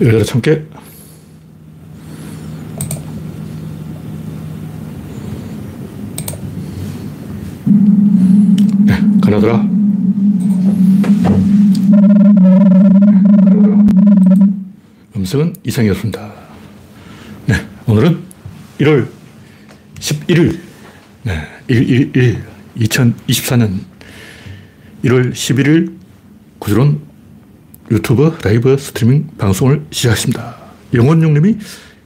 열려라 참깨. 네, 가나더라. 음성은 이상이 없습니다. 네, 오늘은 1월 11일, 네, 1, 1, 1, 2024년 1월 11일 구조론 유튜브 라이브 스트리밍 방송을 시작했습니다. 영원용님이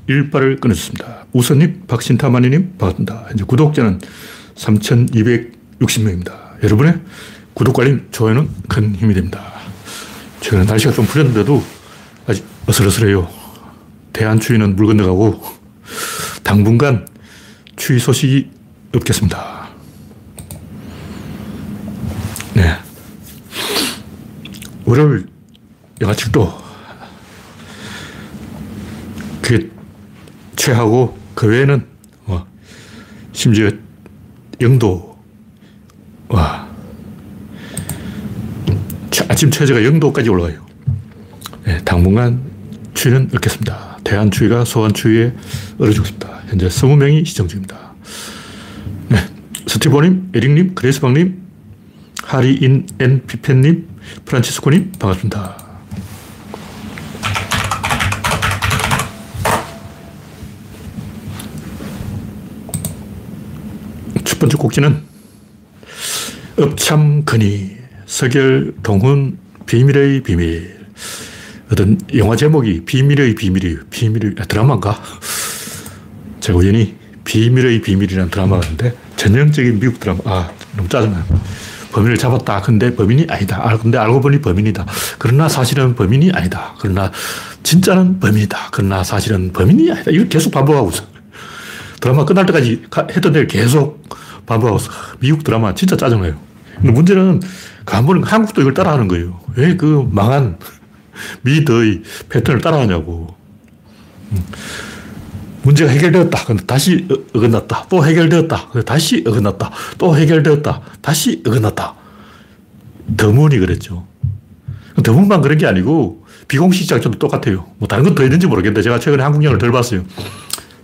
일발을 끊어줬습니다. 우선님, 박신타마니님, 반갑습니다. 현재 구독자는 3,260명입니다. 여러분의 구독, 알림, 좋아요는 큰 힘이 됩니다. 최근에 날씨가 좀 풀렸는데도 아직 어슬어슬해요. 대한추위는 물 건너가고 당분간 추위 소식이 없겠습니다. 네. 월요일 영하 7도. 그게 최하고 그 외에는 뭐 심지어 영도. 와. 아침 최저가 0도까지 올라가요. 네, 당분간 추위는 없겠습니다. 대한추위가 소환추위에 얼어 죽습니다. 현재 20명이 시청 중입니다. 네. 스티브님, 에릭님, 그레이스방님, 하리인 앤 피펜님, 프란치스코님, 반갑습니다. 첫 번째 곡지는 업참근이 서결 동훈 비밀의 비밀. 어떤 영화 제목이 비밀의 비밀이 비밀의 아, 드라마인가? 제가 우연히 비밀의 비밀이라는 드라마가 있는데 전형적인 미국 드라마. 아, 너무 짜증나요. 범인을 잡았다. 근데 범인이 아니다. 아, 근데 알고 보니 범인이다. 그러나 사실은 범인이 아니다. 그러나 진짜는 범인이다. 그러나 사실은 범인이 아니다. 이걸 계속 반복하고 있어. 드라마 끝날 때까지 했던 일 계속 있어. 미국 드라마 진짜 짜증나요. 근데 문제는 간보는 한국도 이걸 따라하는 거예요. 왜 그 망한 미드의 패턴을 따라하냐고. 음. 문제가 해결되었다. 근데 다시 어긋났다. 또 해결되었다. 다시 어긋났다. 또 해결되었다. 다시 어긋났다. 더문이 그랬죠. 더문만 그런 게 아니고 비공식 작전도 똑같아요. 뭐 다른 건 더 있는지 모르겠는데 제가 최근에 한국 영화를 덜 봤어요.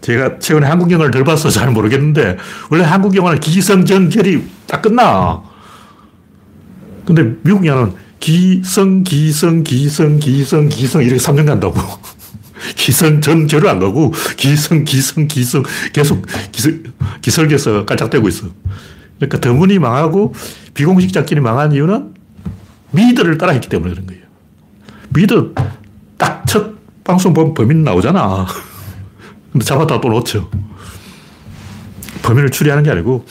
제가 최근에 한국 영화를 덜 봐서 잘 모르겠는데 원래 한국 영화는 기성전결이 딱 끝나. 근데 미국 영화는 기성, 기성, 기성, 기성, 기성 이렇게 3년 간다고. 기성 전결을 안 가고 기성, 기성, 기성 계속 기설, 기설계서 깔짝대고 있어. 그러니까 더문이 망하고 비공식 작전이 망한 이유는 미드를 따라했기 때문에 그런 거예요. 미드 딱 첫 방송 보면 범인 나오잖아. 근데 잡았다가 또 놓쳐. 범인을 추리하는 게 아니고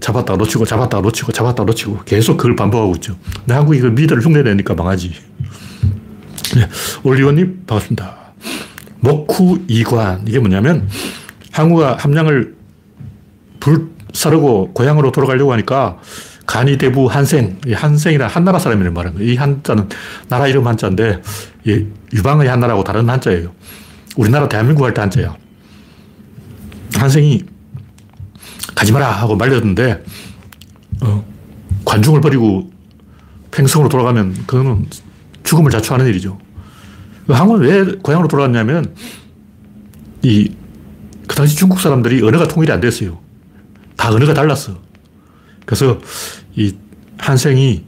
잡았다가 놓치고 잡았다가 놓치고 잡았다가 놓치고 계속 그걸 반복하고 있죠. 근데 한국이 그 미드를 흉내내니까 망하지. 네, 올리원님 반갑습니다. 목후 이관 이게 뭐냐면 항우가 함량을 불사르고 고향으로 돌아가려고 하니까 간이 대부 한생, 한생이라 한나라 사람이란 말은 이 한자는 나라 이름 한자인데 유방의 한나라고 다른 한자예요. 우리나라 대한민국 할 때 한자야. 한생이 가지 마라 하고 말렸는데 어, 관중을 버리고 팽성으로 돌아가면 그거는 죽음을 자초하는 일이죠. 항우는 왜 고향으로 돌아갔냐면 이 그 당시 중국 사람들이 언어가 통일이 안 됐어요. 다 언어가 달랐어. 그래서 이 한생이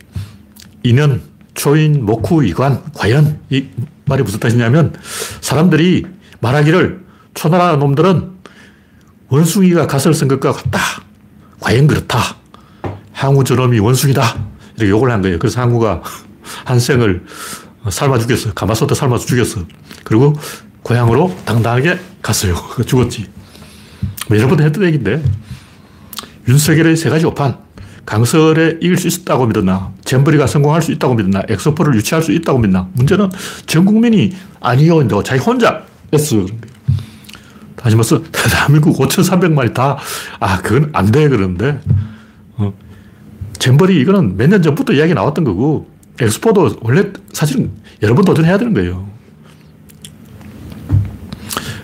인연, 초인, 목후, 이관, 과연 이 말이 무슨 뜻이냐면 사람들이 말하기를 초나라 놈들은 원숭이가 갓을 쓴 것과 같다. 과연 그렇다. 항우 저놈이 원숭이다. 이렇게 욕을 한 거예요. 그래서 항우가 한 생을 삶아 죽였어. 가마솥에 삶아 죽였어. 그리고 고향으로 당당하게 갔어요. 죽었지. 뭐 여러 번 했던 얘기인데 윤석열의 세 가지 오판. 강설에 이길 수 있다고 믿었나? 잼버리가 성공할 수 있다고 믿었나? 엑소포를 유치할 수 있다고 믿나? 문제는 전 국민이 아니요. 자기 혼자 했어. 다시 말해서 대한민국 5,300만이 다, 아, 그건 안 돼. 그러는데, 어, 잼버리 이거는 몇 년 전부터 이야기 나왔던 거고, 엑스포도 원래 사실은 여러 번 도전해야 되는 거예요.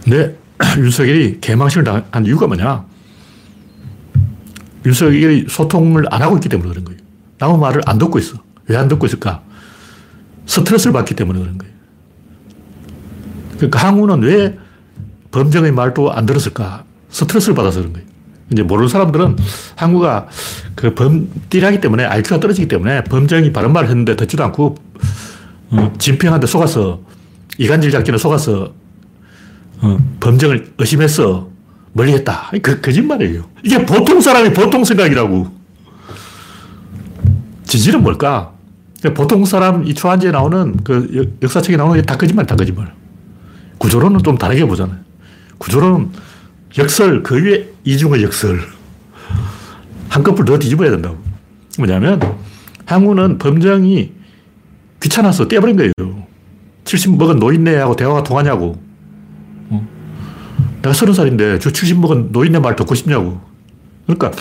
근데 윤석열이 개망신을 당한 이유가 뭐냐? 윤석열이 소통을 안 하고 있기 때문에 그런 거예요. 남의 말을 안 듣고 있어. 왜 안 듣고 있을까? 스트레스를 받기 때문에 그런 거예요. 그러니까 항우는 왜 범정의 말도 안 들었을까? 스트레스를 받아서 그런 거예요. 이제 모르는 사람들은 항우가 그 범 띠라기 때문에 IQ가 떨어지기 때문에 범정이 바른 말을 했는데 듣지도 않고 어, 진평한테 속아서 이간질 잡기는 속아서 어, 범정을 의심해서 멀리 했다. 그, 거짓말이에요. 이게 보통 사람이 보통 생각이라고. 진실은 뭘까? 보통 사람 이 초한지에 나오는 그 역사책에 나오는 게 다 거짓말, 다 거짓말. 구조론은 좀 다르게 보잖아요. 구조론은 역설, 그 위에 이중의 역설. 한꺼풀 더 뒤집어야 된다고. 뭐냐면, 항우는 범정이 귀찮아서 떼버린 거예요. 70 먹은 노인네하고 대화가 통하냐고. 어? 내가 서른 살인데 저 70 먹은 노인네 말 듣고 싶냐고. 그러니까,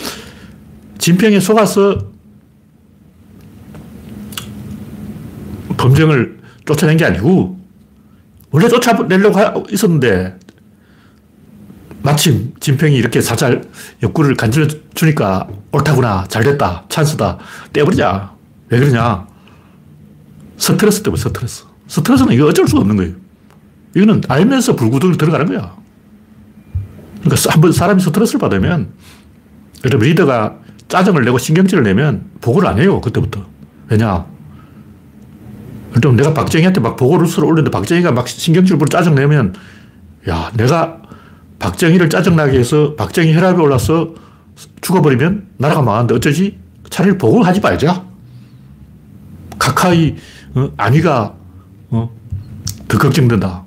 진평에 속아서 범정을 쫓아낸 게 아니고, 원래 쫓아내려고 있었는데, 마침 진평이 이렇게 살살 옆구리를 간질러 주니까 옳다구나, 잘 됐다, 찬스다, 떼버리자. 왜 그러냐? 스트레스 때문에 스트레스. 스트레스는 이거 어쩔 수가 없는 거예요. 이거는 알면서 불구덩이 들어가는 거야. 그러니까 한 번 사람이 스트레스를 받으면, 여러분 리더가 짜증을 내고 신경질을 내면 보고를 안 해요, 그때부터. 왜냐? 그럼 내가 박정희한테 막 보고를 쓰러 올렸는데 박정희가 막 신경질 부려 짜증내면, 야, 내가 박정희를 짜증나게 해서 박정희 혈압이 올라서 죽어버리면 나라가 망하는데 어쩌지? 차라리 보고를 하지 말자. 카카이 어, 안위가 어, 더 걱정된다.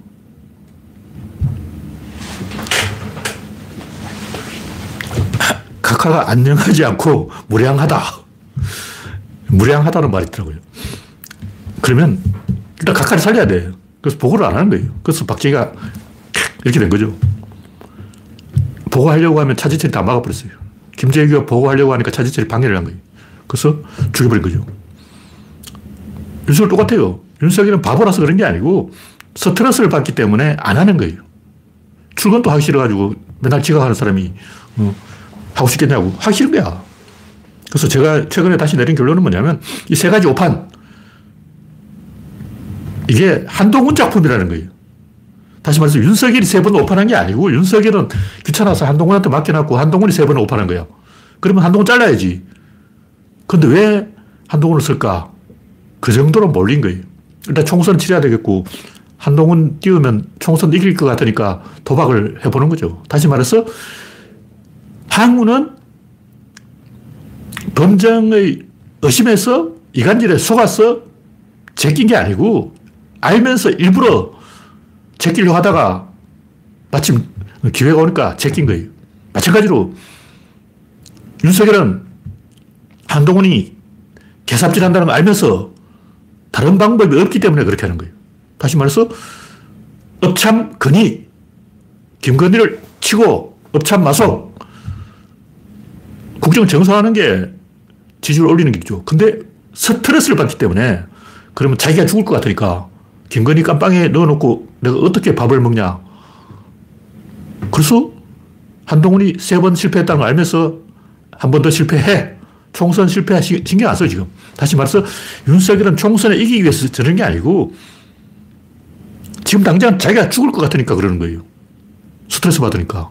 카카가 안녕하지 않고 무량하다. 무량하다는 말이 있더라고요. 그러면 일단 카카를 살려야 돼. 그래서 보고를 안 하는 거예요. 그래서 박정희가 이렇게 된 거죠. 보고하려고 하면 차지철이 다 막아버렸어요. 김재규가 보고하려고 하니까 차지철이 방해를 한 거예요. 그래서 죽여버린 거죠. 윤석열 똑같아요. 윤석열은 바보라서 그런 게 아니고 스트레스를 받기 때문에 안 하는 거예요. 출근도 하기 싫어가지고 맨날 지각하는 사람이 어, 하고 싶겠냐고. 하기 싫은 거야. 그래서 제가 최근에 다시 내린 결론은 뭐냐면 이 세 가지 오판 이게 한동훈 작품이라는 거예요. 다시 말해서 윤석열이 세 번 오판한 게 아니고 윤석열은 귀찮아서 한동훈한테 맡겨놨고 한동훈이 세 번 오판한 거야. 그러면 한동훈 잘라야지. 근데 왜 한동훈을 쓸까? 그 정도로 몰린 거예요. 일단 총선 치러야 되겠고 한동훈 띄우면 총선 이길 것 같으니까 도박을 해보는 거죠. 다시 말해서 항우는 범정의 의심에서 이간질에 속아서 제낀 게 아니고 알면서 일부러 제끼려고 하다가 마침 기회가 오니까 제낀 거예요. 마찬가지로 윤석열은 한동훈이 개삽질 한다는 걸 알면서 다른 방법이 없기 때문에 그렇게 하는 거예요. 다시 말해서 업참 근이 김건희를 치고 업참 마속 국정 정상하는 게 지지율 올리는 길이죠. 근데 스트레스를 받기 때문에 그러면 자기가 죽을 것 같으니까 김건희 깜빵에 넣어놓고 내가 어떻게 밥을 먹냐. 그래서 한동훈이 세 번 실패했다는 걸 알면서 한 번 더 실패해. 총선 실패 신경 안 써, 지금. 다시 말해서 윤석열은 총선에 이기기 위해서 저런 게 아니고 지금 당장 자기가 죽을 것 같으니까 그러는 거예요. 스트레스 받으니까.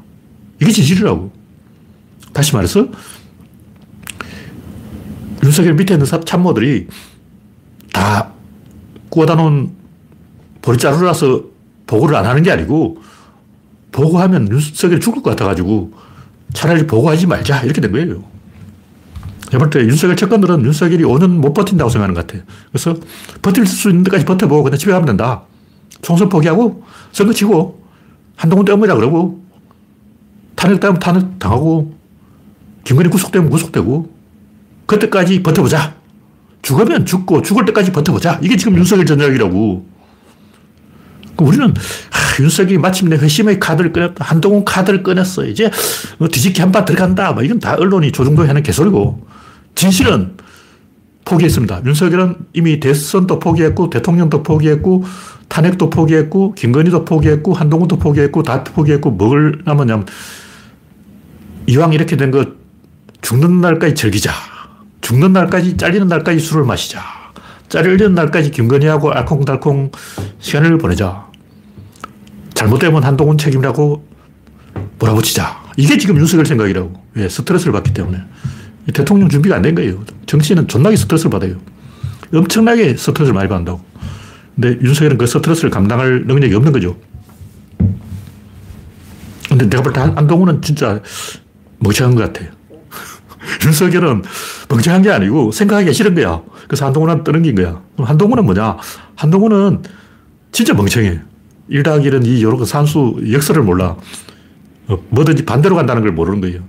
이게 진실이라고. 다시 말해서 윤석열 밑에 있는 참모들이 다 구워다 놓은 보리자루라서 보고를 안 하는 게 아니고 보고하면 윤석열이 죽을 것 같아가지고 차라리 보고하지 말자 이렇게 된 거예요. 제가 때 윤석열 채권들은 윤석열이 5년 못 버틴다고 생각하는 것 같아요. 그래서 버틸 수 있는 데까지 버텨보고 그냥 집에 가면 된다. 총선 포기하고 선거 치고 한동훈 때문이라 그러고 탄핵 따면 탄핵 당하고 김건희 구속되면 구속되고 그때까지 버텨보자. 죽으면 죽고 죽을 때까지 버텨보자. 이게 지금 윤석열 전략이라고. 우리는 아, 윤석이 마침내 회심의 카드를 꺼냈다. 한동훈 카드를 꺼냈어. 이제 뭐 뒤집기 한번 들어간다. 뭐 이건 다 언론이 조중동 하는 개소리고. 진실은 포기했습니다. 윤석열은 이미 대선도 포기했고, 대통령도 포기했고, 탄핵도 포기했고, 김건희도 포기했고, 한동훈도 포기했고, 다 포기했고, 뭘 남았냐면, 이왕 이렇게 된 거 죽는 날까지 즐기자. 죽는 날까지, 잘리는 날까지 술을 마시자. 잘리는 날까지 김건희하고 알콩달콩 시간을 보내자. 잘못되면 한동훈 책임이라고 몰아붙이자. 이게 지금 윤석열 생각이라고. 왜? 스트레스를 받기 때문에. 대통령 준비가 안 된 거예요. 정치인은 존나게 스트레스를 받아요. 엄청나게 스트레스를 많이 받는다고. 근데 윤석열은 그 스트레스를 감당할 능력이 없는 거죠. 근데 내가 볼때 한동훈은 진짜 멍청한 것 같아요. 윤석열은 멍청한 게 아니고 생각하기 싫은 거야. 그래서 한동훈은 떠넘긴 거야. 그럼 한동훈은 뭐냐? 한동훈은 진짜 멍청해. 1 더하기 1은 2, 요런 산수 역설을 몰라. 어, 뭐든지 반대로 간다는 걸 모르는 거예요.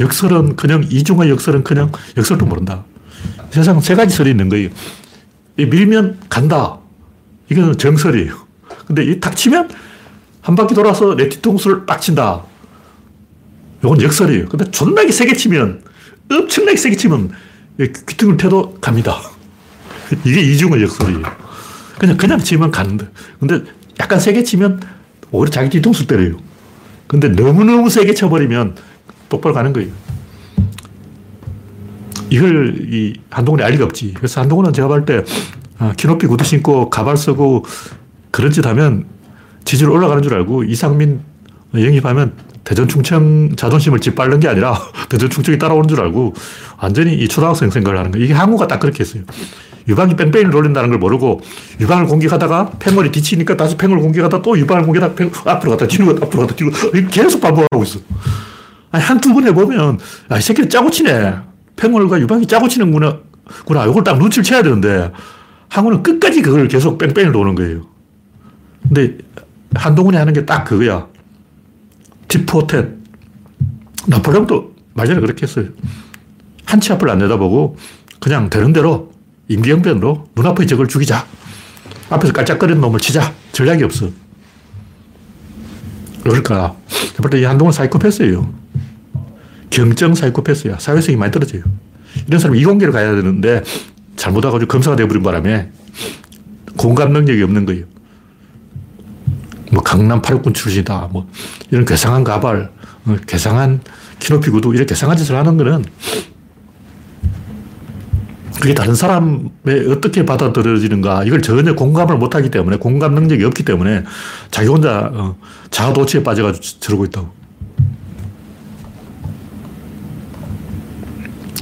역설은 그냥, 이중의 역설은 그냥 역설도 모른다. 세상 세 가지 설이 있는 거예요. 밀면 간다. 이건 정설이에요. 근데 이 탁 치면 한 바퀴 돌아서 내 뒤통수를 딱 친다. 이건 역설이에요. 근데 존나게 세게 치면, 엄청나게 세게 치면 귀퉁이를 태도 갑니다. 이게 이중의 역설이에요. 그냥, 그냥 치면 가는데. 근데 약간 세게 치면 오히려 자기 뒤통수 때려요. 근데 너무너무 세게 쳐버리면 똑바로 가는 거예요. 이걸 이 한동훈이 알 리가 없지. 그래서 한동훈은 제가 볼 때, 아, 키높이 구두 신고 가발 쓰고 그런 짓 하면 지지율 올라가는 줄 알고 이상민 영입하면 대전 충청 자존심을 짓밟는 게 아니라 대전 충청이 따라오는 줄 알고 완전히 이 초등학생 생각을 하는 거예요. 이게 항우가 딱 그렇게 했어요. 유방이 뺑뺑이를 돌린다는 걸 모르고 유방을 공격하다가 팽월이 뒤치니까 다시 팽을 공격하다 또 유방을 공격하다 팽, 앞으로 갔다 뒤로 갔다 앞으로 갔다 뒤로 계속 반복하고 있어. 아니, 한두 번 해보면, 아, 이 새끼는 짜고 치네. 팽월과 유방이 짜고 치는구나. 구나. 이걸 딱 눈치를 채야 되는데, 항우는 끝까지 그걸 계속 뺑뺑이를 도는 거예요. 근데 한동훈이 하는 게 딱 그거야. 티포텐. 나폴레옹도 말전에 그렇게 했어요. 한치 앞을 안 내다보고 그냥 되는 대로 임기응변으로 눈앞의 적을 죽이자. 앞에서 깔짝거리는 놈을 치자. 전략이 없어. 그러니까, 볼때 이 한동훈 사이코패스예요. 경정 사이코패스야. 사회성이 많이 떨어져요. 이런 사람이 이공계를 가야 되는데 잘못하고 검사가 되어버린 바람에 공감 능력이 없는 거예요. 뭐 강남 8군 출신이다. 뭐 이런 괴상한 가발, 어, 괴상한 키높이 구두, 이런 괴상한 짓을 하는 거는 그게 다른 사람에 어떻게 받아들여지는가 이걸 전혀 공감을 못하기 때문에 공감 능력이 없기 때문에 자기 혼자 어, 자아도취에 빠져가지고 저러고 있다고.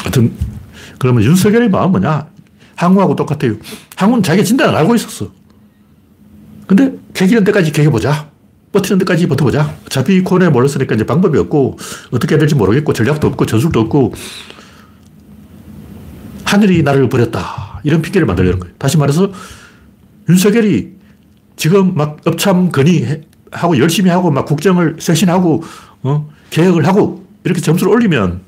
하여튼 그러면 윤석열의 마음은 뭐냐? 항우하고 똑같아요. 항우는 자기가 진단을 알고 있었어. 근데 개기는 데까지 개겨보자. 버티는 데까지 버텨보자. 어차피 코너에 몰렸으니까 이제 방법이 없고 어떻게 해야 될지 모르겠고 전략도 없고 전술도 없고 하늘이 나를 버렸다. 이런 핑계를 만들려는 거예요. 다시 말해서 윤석열이 지금 막 업참 건의하고 열심히 하고 막 국정을 쇄신하고 어? 개혁을 하고 이렇게 점수를 올리면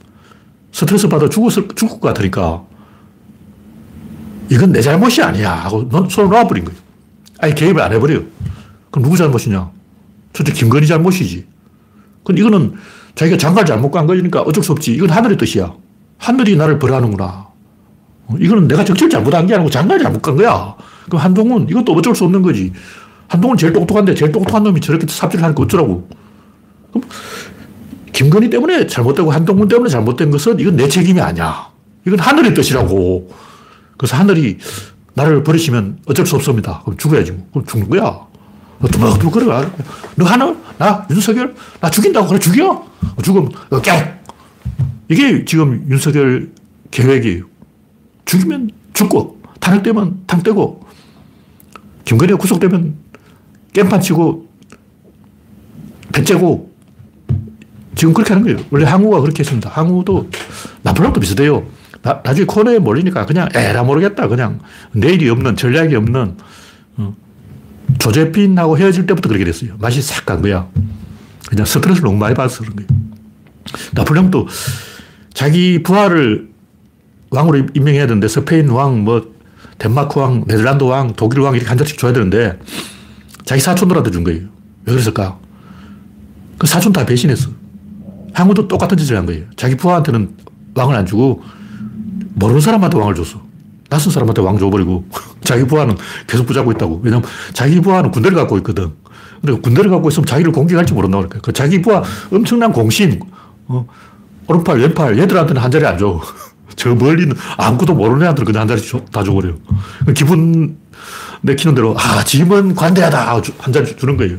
스트레스 받아 죽었을, 죽을 것 같으니까 이건 내 잘못이 아니야 하고 손을 놓아버린 거예요. 아예 개입을 안 해버려요. 그럼 누구 잘못이냐? 첫째 김건희 잘못이지. 근데 이거는 자기가 장가를 잘못 간 거니까 어쩔 수 없지. 이건 하늘의 뜻이야. 하늘이 나를 벌하는구나. 어, 이거는 내가 정치를 잘못한 게 아니고 장가를 잘못 간 거야. 그럼 한동훈, 이것도 어쩔 수 없는 거지. 한동훈 제일 똑똑한데 제일 똑똑한 놈이 저렇게 삽질을 하니까 어쩌라고. 그럼 김건희 때문에 잘못되고 한동훈 때문에 잘못된 것은 이건 내 책임이 아니야. 이건 하늘의 뜻이라고. 그래서 하늘이 나를 버리시면 어쩔 수 없습니다. 그럼 죽어야지. 뭐. 그럼 죽는 거야. 두벅두벅 걸어가. 너 하늘? 나? 윤석열? 나 죽인다고? 그래, 죽여? 죽으면, 깨! 이게 지금 윤석열 계획이에요. 죽이면 죽고, 탄핵되면 탕되고, 김건희가 구속되면 깽판 치고, 배째고, 지금 그렇게 하는 거예요. 원래 항우가 그렇게 했습니다. 항우도 나폴레옹도 비슷해요. 나, 나중에 코너에 몰리니까 그냥 에라 모르겠다. 그냥 내일이 없는, 전략이 없는, 어. 조제핀하고 헤어질 때부터 그렇게 됐어요. 맛이 싹 간 거야. 그냥 스트레스를 너무 많이 받아서 그런 거예요. 나폴레옹도 자기 부하를 왕으로 임명해야 되는데 스페인 왕, 뭐 덴마크 왕, 네덜란드 왕, 독일 왕 이렇게 한 잔씩 줘야 되는데 자기 사촌들한테 준 거예요. 왜 그랬을까? 그 사촌 다 배신했어. 항우도 똑같은 짓을 한 거예요. 자기 부하한테는 왕을 안 주고 모르는 사람한테 왕을 줬어. 낯선 사람한테 왕 줘버리고 자기 부하는 계속 붙잡고 있다고. 왜냐면 자기 부하는 군대를 갖고 있거든. 근데 군대를 갖고 있으면 자기를 공격할지 모른다고 그러니까. 그 자기 부하 엄청난 공신, 어, 오른팔, 왼팔, 얘들한테는 한 자리 안 줘. 저 멀리는 아무것도 모르는 애한테는 그냥 한 자리 줘, 다 줘버려. 기분 내키는 대로, 아, 짐은 관대하다. 한 자리 주는 거예요.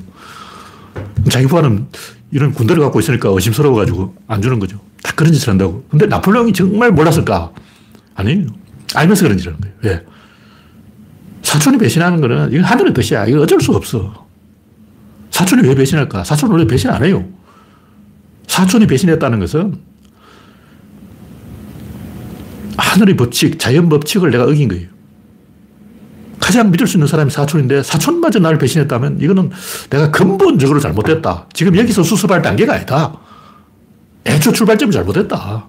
자기 부하는 이런 군대를 갖고 있으니까 의심스러워가지고 안 주는 거죠. 다 그런 짓을 한다고. 근데 나폴레옹이 정말 몰랐을까? 아니에요. 알면서 그런 짓을 하는 거예요. 왜? 사촌이 배신하는 거는 이건 하늘의 뜻이야. 이거 어쩔 수 없어. 사촌이 왜 배신할까? 사촌은 원래 배신 안 해요. 사촌이 배신했다는 것은 하늘의 법칙, 자연 법칙을 내가 어긴 거예요. 가장 믿을 수 있는 사람이 사촌인데 사촌마저 나를 배신했다면 이거는 내가 근본적으로 잘못됐다. 지금 여기서 수습할 단계가 아니다. 애초 출발점이 잘못됐다.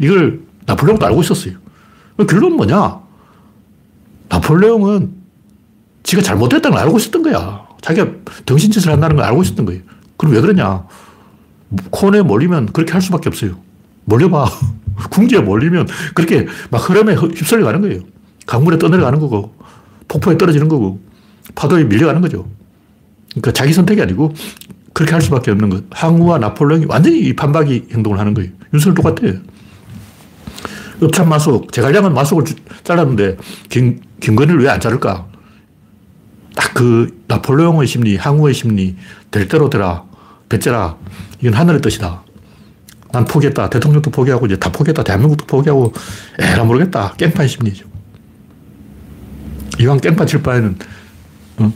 이걸 나폴레옹도 알고 있었어요. 결론은 뭐냐? 나폴레옹은 지가 잘못됐다는 걸 알고 있었던 거야. 자기가 정신짓을 한다는 걸 알고 있었던 거예요. 그럼 왜 그러냐? 코너에 몰리면 그렇게 할 수밖에 없어요. 몰려봐. 궁지에 몰리면 그렇게 막 흐름에 휩쓸려 가는 거예요. 강물에 떠내려가는 거고, 폭포에 떨어지는 거고, 파도에 밀려가는 거죠. 그러니까 자기 선택이 아니고 그렇게 할 수밖에 없는 것. 항우와 나폴레옹이 완전히 반박이 행동을 하는 거예요. 윤석열 똑같아요. 읍참 마속, 제갈량은 마속을 잘랐는데 김, 김건희를 왜 안 자를까? 딱 그 나폴레옹의 심리, 항우의 심리, 될 대로 되라, 배째라. 이건 하늘의 뜻이다. 난 포기했다. 대통령도 포기하고 이제 다 포기했다. 대한민국도 포기하고 에라 모르겠다. 깽판 심리죠. 이왕 깽판 칠 바에는 어?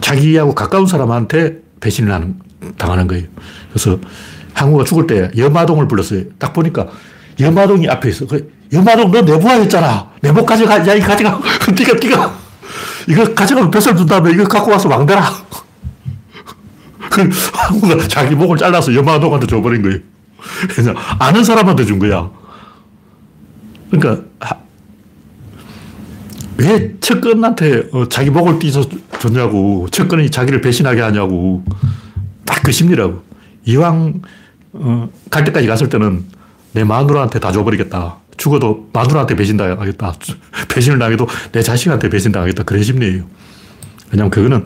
자기하고 가까운 사람한테 배신을 하는, 당하는 거예요. 그래서 항우가 죽을 때 여마동을 불렀어요. 딱 보니까 여마동이 앞에 있어. 그 여마동 너 내부하였잖아. 내복 가져가. 야, 이 가져가. 뛰가, 뛰가. 이거 가져가면 뱃을 준 다음에 이거 갖고 와서 왕대라. 그 항우가 자기 목을 잘라서 여마동한테 줘버린 거예요. 그래서 아는 사람한테 준 거야. 그러니까 왜 척근한테 어, 자기 목을 띄서 줬냐고. 척근이 자기를 배신하게 하냐고. 딱 그 심리라고. 이왕 어, 갈 때까지 갔을 때는 내 마누라한테 다 줘버리겠다. 죽어도 마누라한테 배신당하겠다. 배신을 당해도 내 자식한테 배신당하겠다. 그런 심리예요. 왜냐면 그거는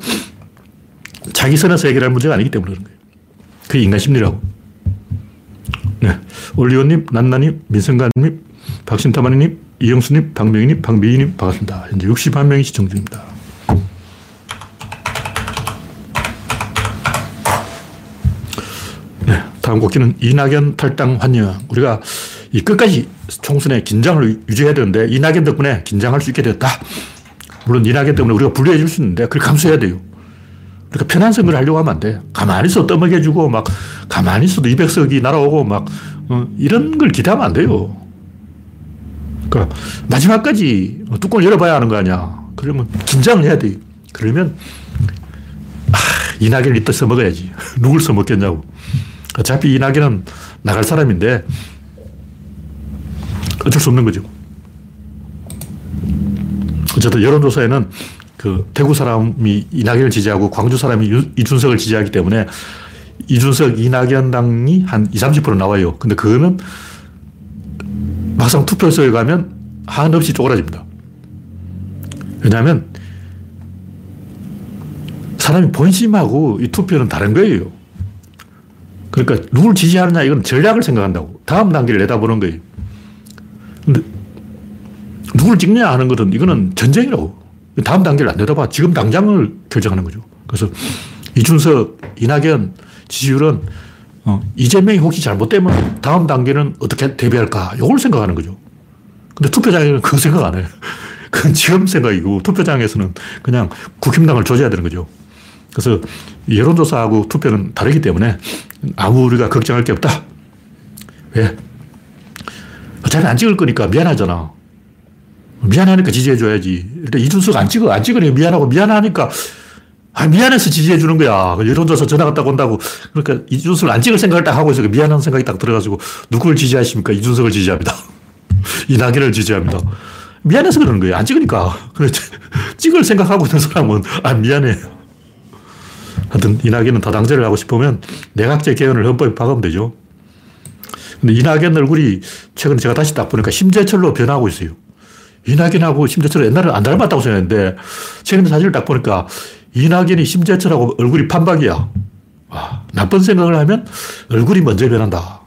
자기 선에서 해결할 문제가 아니기 때문에 그런 거예요. 그게 인간 심리라고. 네. 올리오님, 난나님, 민성관님, 박신타마님, 이영수님, 박명희님, 박미희님 반갑습니다. 현재 61명이 시청 중입니다. 네, 다음 곡기는 이낙연 탈당 환영. 우리가 이 끝까지 총선에 긴장을 유지해야 되는데 이낙연 덕분에 긴장할 수 있게 되었다. 물론 이낙연 때문에 우리가 불리해질 수 있는데 그걸 감수해야 돼요. 그러니까 편한 선거를 하려고 하면 안 돼. 가만히 있어 떠먹여주고 막 가만히 있어도 200석이 날아오고 막 어, 이런 걸 기대하면 안 돼요. 그러니까 마지막까지 뚜껑을 열어봐야 하는 거 아니야. 그러면 긴장을 해야 돼. 그러면 아, 이낙연을 이따 써먹어야지. 누굴 써먹겠냐고. 어차피 이낙연은 나갈 사람인데 어쩔 수 없는 거죠. 어쨌든 여론조사에는 그 대구 사람이 이낙연을 지지하고 광주 사람이 이준석을 지지하기 때문에 이준석, 이낙연 당이 한 20, 30% 나와요. 근데 그거는 막상 투표소에 가면 한없이 쪼그라집니다. 왜냐하면 사람이 본심하고 이 투표는 다른 거예요. 그러니까 누굴 지지하느냐 이건 전략을 생각한다고. 다음 단계를 내다보는 거예요. 근데 누굴 찍냐 하는 것은 이거는 전쟁이라고. 다음 단계를 안 내다봐. 지금 당장을 결정하는 거죠. 그래서 이준석, 이낙연 지지율은 어, 이재명이 혹시 잘못되면 다음 단계는 어떻게 대비할까? 이걸 생각하는 거죠. 근데 투표장에는 그거 생각 안 해요. 그건 지금 생각이고 투표장에서는 그냥 국힘당을 조져야 되는 거죠. 그래서 여론조사하고 투표는 다르기 때문에 아무 우리가 걱정할 게 없다. 왜? 어차피 안 찍을 거니까 미안하잖아. 미안하니까 지지해줘야지. 일단 이준석 안 찍어. 안 찍으니 미안하고 미안하니까 아, 미안해서 지지해주는 거야. 여론조사 전화가 딱 온다고. 그러니까 이준석을 안 찍을 생각을 딱 하고 있어. 미안한 생각이 딱 들어가지고 누구를 지지하십니까? 이준석을 지지합니다. 이낙연을 지지합니다. 미안해서 그러는 거예요. 안 찍으니까. 그래, 찍을 생각하고 있는 사람은, 아, 미안해. 하여튼, 이낙연은 다당제를 하고 싶으면 내각제 개헌을 헌법에 박으면 되죠. 근데 이낙연 얼굴이 최근에 제가 다시 딱 보니까 심재철로 변하고 있어요. 이낙연하고 심재철은 옛날에 안 닮았다고 생각했는데, 최근에 사진을 딱 보니까 이낙연이 심재철하고 얼굴이 판박이야. 와, 나쁜 생각을 하면 얼굴이 먼저 변한다.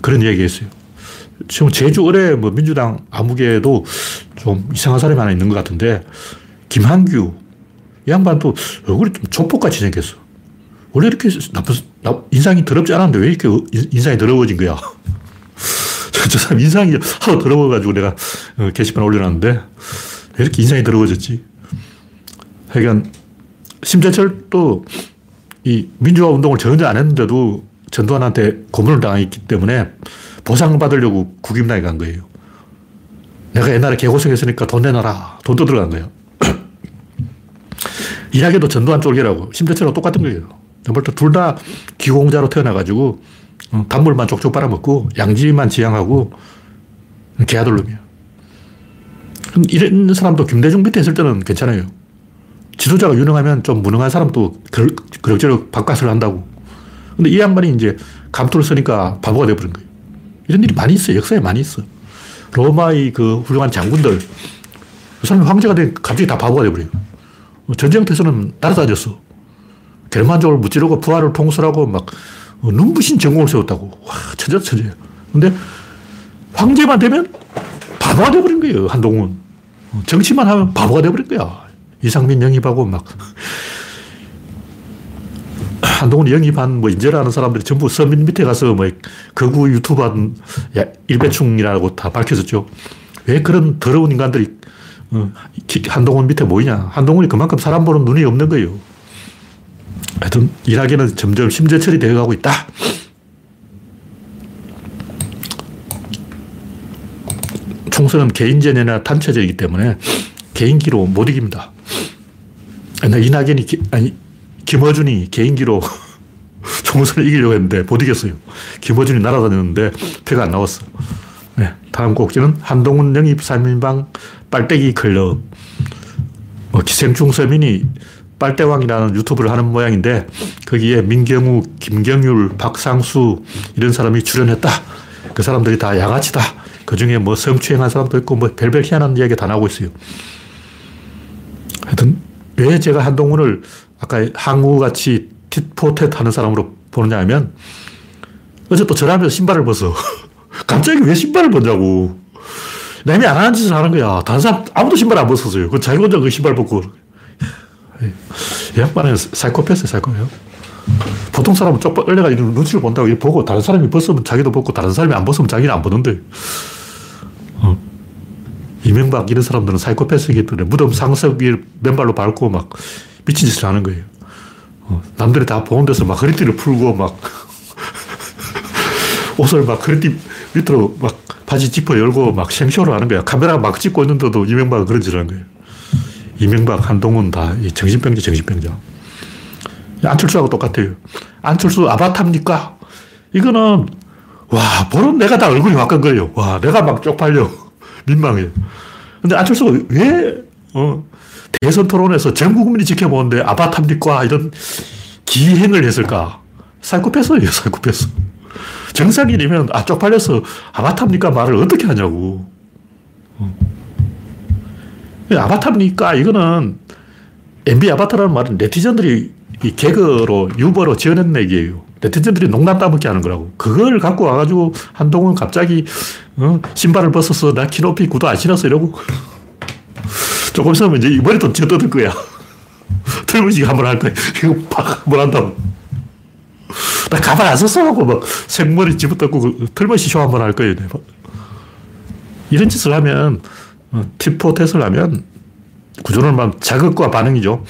그런 얘기 했어요. 지금 제주 을에 뭐 민주당 아무개도 좀 이상한 사람이 하나 있는 것 같은데, 김한규, 이 양반도 얼굴이 좀 족보같이 생겼어. 원래 이렇게 나쁜, 인상이 더럽지 않았는데 왜 이렇게 인상이 더러워진 거야? 저 사람 인상이 하도 더러워가지고 내가 어, 게시판에 올려놨는데 왜 이렇게 인상이 더러워졌지? 하여간 심재철도 이 민주화 운동을 전혀 안 했는데도 전두환한테 고문을 당했기 때문에 보상을 받으려고 국임당에 간 거예요. 내가 옛날에 개고생했으니까 돈 내놔라. 돈 떠들어간 거예요. 이야기도 전두환 쫄기라고. 심재철하고 똑같은 거예요. 둘다 기공자로 태어나가지고 어, 단물만 쪽쪽 빨아먹고 양지만 지향하고 개아들놈이야. 이런 사람도 김대중 밑에 있을 때는 괜찮아요. 지도자가 유능하면 좀 무능한 사람도 그럭저럭 바깥을 한다고. 근데 이 양반이 이제 감투를 쓰니까 바보가 돼버린 거예요. 이런 일이 많이 있어요. 역사에 많이 있어. 로마의 그 훌륭한 장군들, 그 사람이 황제가 된 갑자기 다 바보가 돼버려요. 전쟁터에서는 날아다녔어. 게르만족을 무찌르고 부하를 통솔하고 막 눈부신 전공을 세웠다고. 와, 천재 천재. 근데 황제만 되면 바보가 돼버린 거예요. 한동훈. 정치만 하면 바보가 돼버린 거야. 이상민 영입하고 막 한동훈 영입한 뭐 인재라는 사람들이 전부 서민 밑에 가서 뭐 거구 유튜브 한 일배충이라고 다 밝혀졌죠. 왜 그런 더러운 인간들이 어, 한동훈 밑에 모이냐. 한동훈이 그만큼 사람 보는 눈이 없는 거예요. 하여튼 일하기는 점점 심재철이 되어가고 있다. 총선은 개인전이나 단체전이기 때문에 개인기로 못 이깁니다. 이낙연이, 아니, 김어준이 개인기로 총선을 이기려고 했는데 못 이겼어요. 김어준이 날아다녔는데 표가 안 나왔어. 네, 다음 곡지는 한동훈 영입 3인방 빨대기 클럽. 어, 기생충 서민이 빨대왕이라는 유튜브를 하는 모양인데 거기에 민경우, 김경률, 박상수 이런 사람이 출연했다. 그 사람들이 다 양아치다. 그 중에 뭐 성추행한 사람도 있고 뭐 별별 희한한 이야기 다 나오고 있어요. 하여튼 왜 제가 한동훈을 아까 항우같이 tit 하는 사람으로 보느냐 하면 어제 또 전화하면서 신발을 벗어. 갑자기 왜 신발을 벗냐고. 남이 안 하는 짓을 하는 거야. 다른 사람 아무도 신발 안 벗었어요. 그 자기 혼자 그 신발 벗고. 이 양반은 사이코패스 사이코예요. 보통 사람은 쪽박 끌려가 눈치를 본다고 이 보고 다른 사람이 벗으면 자기도 벗고 다른 사람이 안 벗으면 자기는 안 벗는데. 어. 이명박 이런 사람들은 사이코패스이기 때문에 무덤 상석 위에 맨발로 밟고 막 미친 짓을 하는 거예요. 어. 남들이 다 보는 데서 막 허리띠를 풀고 막 옷을 막 허리띠 밑으로 막 바지 지퍼 열고 막 생쇼를 하는 거야. 카메라 막 찍고 있는데도 이명박은 그런 짓을 하는 거예요. 이명박, 한동훈 다 정신병자, 정신병자. 안철수하고 똑같아요. 안철수 아바타입니까? 이거는, 와, 보는 내가 다 얼굴이 거예요. 와, 내가 막 쪽팔려. 민망해. 근데 안철수가 왜, 어, 대선 토론에서 전 국민이 지켜보는데 아바타입니까? 이런 기행을 했을까? 사이코패스예요, 사이코패스. 정상인이면, 아, 쪽팔려서 아바타입니까? 말을 어떻게 하냐고. 어. 아바타입니까? 이거는 MB 아바타라는 말은 네티즌들이 이 개그로 유머로 지어낸 얘기예요. 네티즌들이 농담 따먹게 하는 거라고. 그걸 갖고 와가지고 한동훈 갑자기 어? 신발을 벗어서 나 키높이 구두 안 신었어 이러고 조금 있으면 이제 머리도 쥐어 뜯을 거야. 틀무지가 한번 할 거야. 이거 팍 한번 한다고. 나 가발 안 썼어 하고 막 생머리 집어뜯고 그 틀머시 쇼 한번 할 거예요. 이런 짓을 하면 티포텟을 하면 구조는 막 자극과 반응이죠.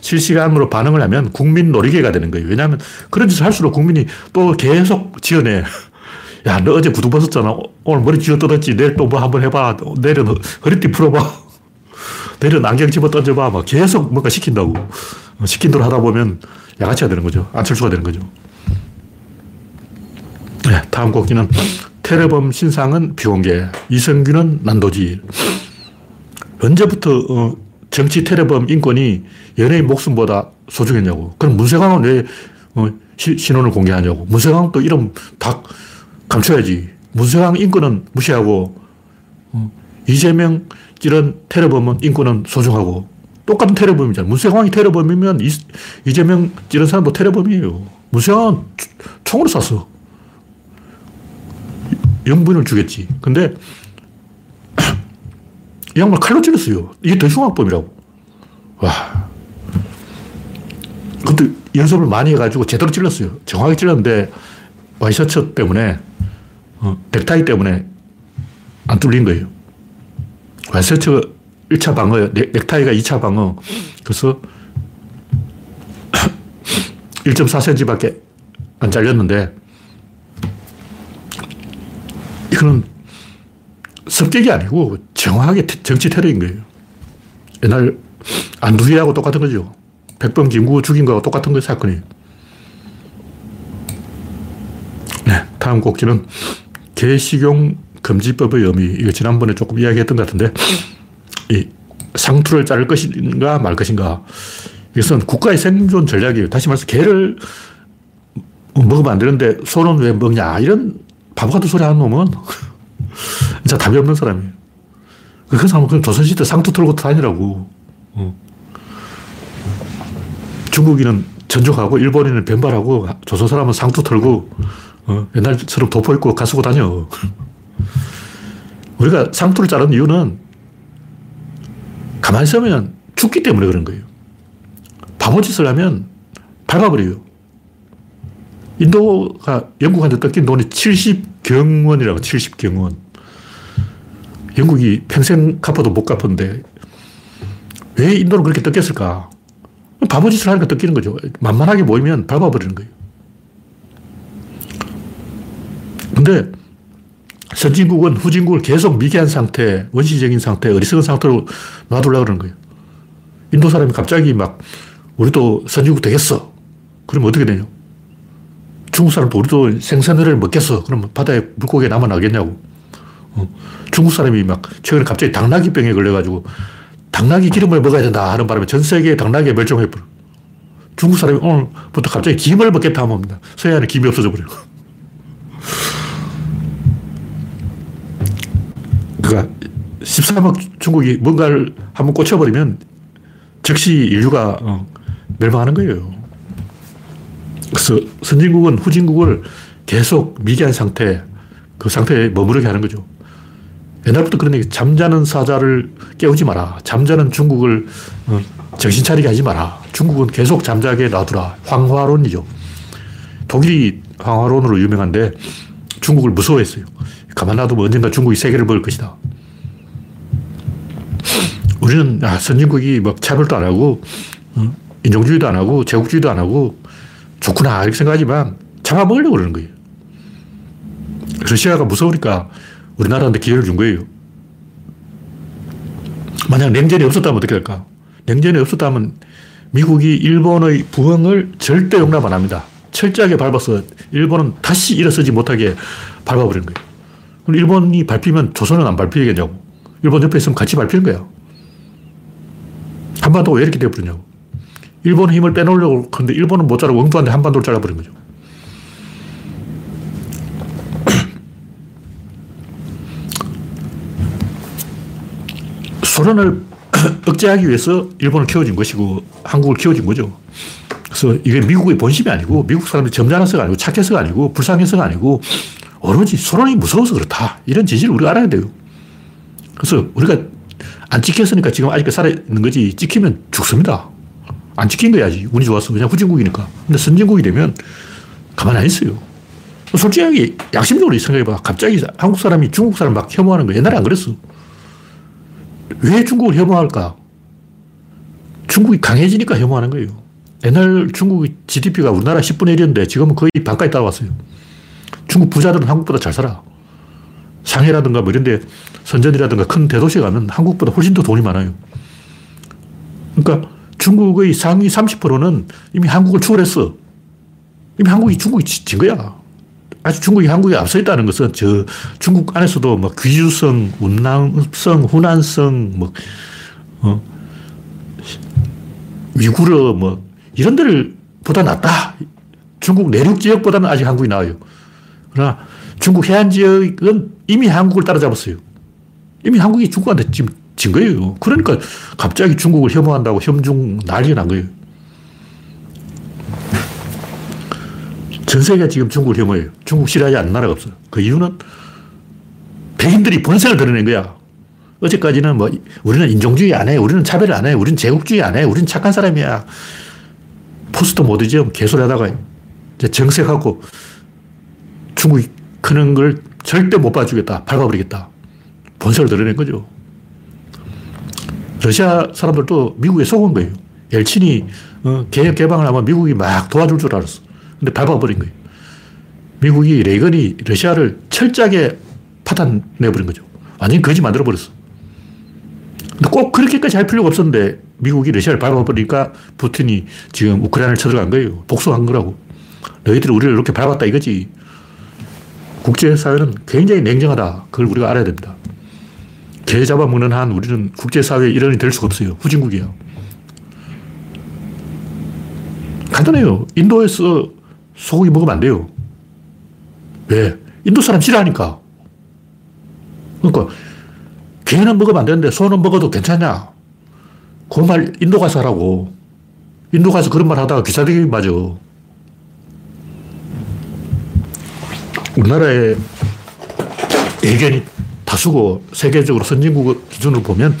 실시간으로 반응을 하면 국민 놀이개가 되는 거예요. 왜냐하면 그런 짓을 할수록 국민이 또 계속 지어내. 야, 너 어제 구두 벗었잖아. 오늘 머리 쥐어 뜯었지. 내일 또 뭐 한번 해봐. 내일은 허리띠 풀어봐. 내일은 안경 집어 던져봐. 막 계속 뭔가 시킨다고. 시킨 대로 하다 보면 양아치가 되는 거죠. 안철수가 되는 거죠. 네, 다음 곡기는 테러범 신상은 비공개, 이성균은 난도질. 언제부터 어, 정치 테러범 인권이 연예인 목숨보다 소중했냐고. 그럼 문세광은 왜 어, 시, 신원을 공개하냐고. 문세광 또 이름 다 감춰야지. 문세광 인권은 무시하고 어, 이재명 이런 테러범은 인권은 소중하고 똑같은 테러범이잖아. 문세광이 테러범이면 이, 이재명 이런 사람도 테러범이에요. 문세광은 총으로 쐈어. 영분을 주겠지. 근데 이 양반 칼로 찔렀어요. 이게 대중학범이라고. 와. 근데 연습을 많이 해가지고 제대로 찔렀어요. 정확히 찔렀는데 와이셔츠 때문에, 어, 넥타이 때문에 안 뚫린 거예요. 와이셔츠 1차 방어, 넥타이가 2차 방어. 그래서 1.4cm 밖에 안 잘렸는데, 이거는 습격이 아니고 정확하게 정치 테러인 거예요. 옛날 안두희하고 똑같은 거죠. 백범 김구 죽인 거하고 똑같은 거 사건이에요. 네, 다음 곡지는 개식용 금지법의 의미. 이거 지난번에 조금 이야기했던 것 같은데, 이 상투를 자를 것인가 말 것인가. 이것은 국가의 생존 전략이에요. 다시 말해서 개를 먹으면 안 되는데 소는 왜 먹냐. 이런 바보 같은 소리 하는 놈은 진짜 답이 없는 사람이에요. 그 사람은 그냥 조선시대 상투 털고 다니라고. 어. 중국인은 전족하고 일본인은 변발하고 조선 사람은 상투 털고 어, 옛날처럼 도포 입고 가쓰고 다녀. 우리가 상투를 자른 이유는 가만히 있으면 죽기 때문에 그런 거예요. 바보짓을 하면 밟아버려요. 인도가 영국한테 뜯긴 돈이 70경원이라고, 70경원. 영국이 평생 갚아도 못 갚았는데 왜 인도는 그렇게 뜯겼을까? 바보 짓을 하니까 뜯기는 거죠. 만만하게 모이면 밟아버리는 거예요. 근데 선진국은 후진국을 계속 미개한 상태, 원시적인 상태, 어리석은 상태로 놔두려고 그러는 거예요. 인도 사람이 갑자기 막 우리도 선진국 되겠어. 그러면 어떻게 되냐? 중국 사람도 우리도 생선회를 먹겠어. 그러면 바다에 물고기 남아나겠냐고. 어. 중국 사람이 막 최근에 갑자기 당나귀병에 걸려가지고 당나귀 기름을 먹어야 된다 하는 바람에 전 세계에 당나귀가 멸종해버려. 중국 사람이 오늘부터 갑자기 김을 먹겠다 하면 서해안에 김이 없어져 버려. 그러니까 13억 중국이 뭔가를 한번 꽂혀버리면 즉시 인류가 어, 멸망하는 거예요. 그래서 선진국은 후진국을 계속 미개한 상태, 그 상태에 머무르게 하는 거죠. 옛날부터 그런 얘기, 잠자는 사자를 깨우지 마라. 잠자는 중국을 어, 정신 차리게 하지 마라. 중국은 계속 잠자게 놔두라. 황화론이죠. 독일이 황화론으로 유명한데 중국을 무서워했어요. 가만 놔두면 언젠가 중국이 세계를 먹을 것이다. 우리는 아, 선진국이 뭐 차별도 안 하고 어, 인종주의도 안 하고 제국주의도 안 하고 좋구나 이렇게 생각하지만 잡아먹으려고 그러는 거예요. 러시아가 무서우니까 우리나라한테 기회를 준 거예요. 만약 냉전이 없었다면 어떻게 될까? 냉전이 없었다면 미국이 일본의 부흥을 절대 용납 안 합니다. 철저하게 밟아서 일본은 다시 일어서지 못하게 밟아버린 거예요. 그럼 일본이 밟히면 조선은 안 밟히겠냐고. 일본 옆에 있으면 같이 밟히는 거야. 한반도가 왜 이렇게 되어버리냐고. 일본의 힘을 빼놓으려고 그런데 일본은 못 자르고 엉뚱한데 한반도를 잘라버린 거죠. 소련을 억제하기 위해서 일본을 키워준 것이고 한국을 키워준 거죠. 그래서 이게 미국의 본심이 아니고 미국 사람들이 점잖아서가 아니고 착해서가 아니고 불쌍해서가 아니고 오로지 소련이 무서워서 그렇다. 이런 진실을 우리가 알아야 돼요. 그래서 우리가 안 찍혔으니까 지금 아직 살아있는 거지 찍히면 죽습니다. 안 찍힌 거야지. 운이 좋았어. 그냥 후진국이니까. 근데 선진국이 되면 가만히 안 있어요. 솔직하게 양심적으로 생각해봐. 갑자기 한국 사람이 중국 사람 막 혐오하는 거 옛날에 안 그랬어. 왜 중국을 혐오할까? 중국이 강해지니까 혐오하는 거예요. 옛날 중국의 GDP가 우리나라 10분의 1이었는데 지금은 거의 반까지 따라왔어요. 중국 부자들은 한국보다 잘 살아. 상해라든가 뭐 이런 데 선전이라든가 큰 대도시에 가면 한국보다 훨씬 더 돈이 많아요. 그러니까 중국의 상위 30%는 이미 한국을 추월했어. 이미 한국이 중국이 진 거야. 아직 중국이 한국에 앞서 있다는 것은 저 중국 안에서도 뭐 귀주성, 운남성, 후난성, 뭐, 어, 위구르 뭐 이런 데를 보다 낫다. 중국 내륙 지역보다는 아직 한국이 나아요. 그러나 중국 해안 지역은 이미 한국을 따라잡았어요. 이미 한국이 중국한테 지금 진 거예요. 그러니까 갑자기 중국을 혐오한다고 혐중 난리가 난 거예요. 전 세계가 지금 중국을 혐오해요. 중국 싫어하지 않는 나라가 없어요. 그 이유는 백인들이 본색을 드러낸 거야. 어제까지는 뭐, 우리는 인종주의 안 해. 우리는 차별을 안 해. 우리는 제국주의 안 해. 우리는 착한 사람이야. 포스트 모디즘 개소리 하다가 이제 정색하고 중국이 크는 걸 절대 못 봐주겠다. 밟아버리겠다. 본색을 드러낸 거죠. 러시아 사람들도 미국에 속은 거예요. 엘친이 어, 개혁 개방을 하면 미국이 막 도와줄 줄 알았어. 근데 밟아버린 거예요. 미국이 레이건이 러시아를 철저하게 파탄내버린 거죠. 완전히 거지 만들어버렸어. 근데 꼭 그렇게까지 할 필요가 없었는데 미국이 러시아를 밟아버리니까 푸틴이 지금 우크라이나를 쳐들어간 거예요. 복수한 거라고. 너희들이 우리를 이렇게 밟았다 이거지. 국제사회는 굉장히 냉정하다. 그걸 우리가 알아야 됩니다. 개 잡아먹는 한 우리는 국제사회의 일원이 될 수가 없어요. 후진국이야. 간단해요. 인도에서 소고기 먹으면 안 돼요. 왜? 인도 사람 싫어하니까. 그러니까 개는 먹으면 안 되는데 소는 먹어도 괜찮냐? 그 말 인도 가서 하라고. 인도 가서 그런 말 하다가 기사되기 맞아. 우리나라의 의견이 다수고 세계적으로 선진국 기준으로 보면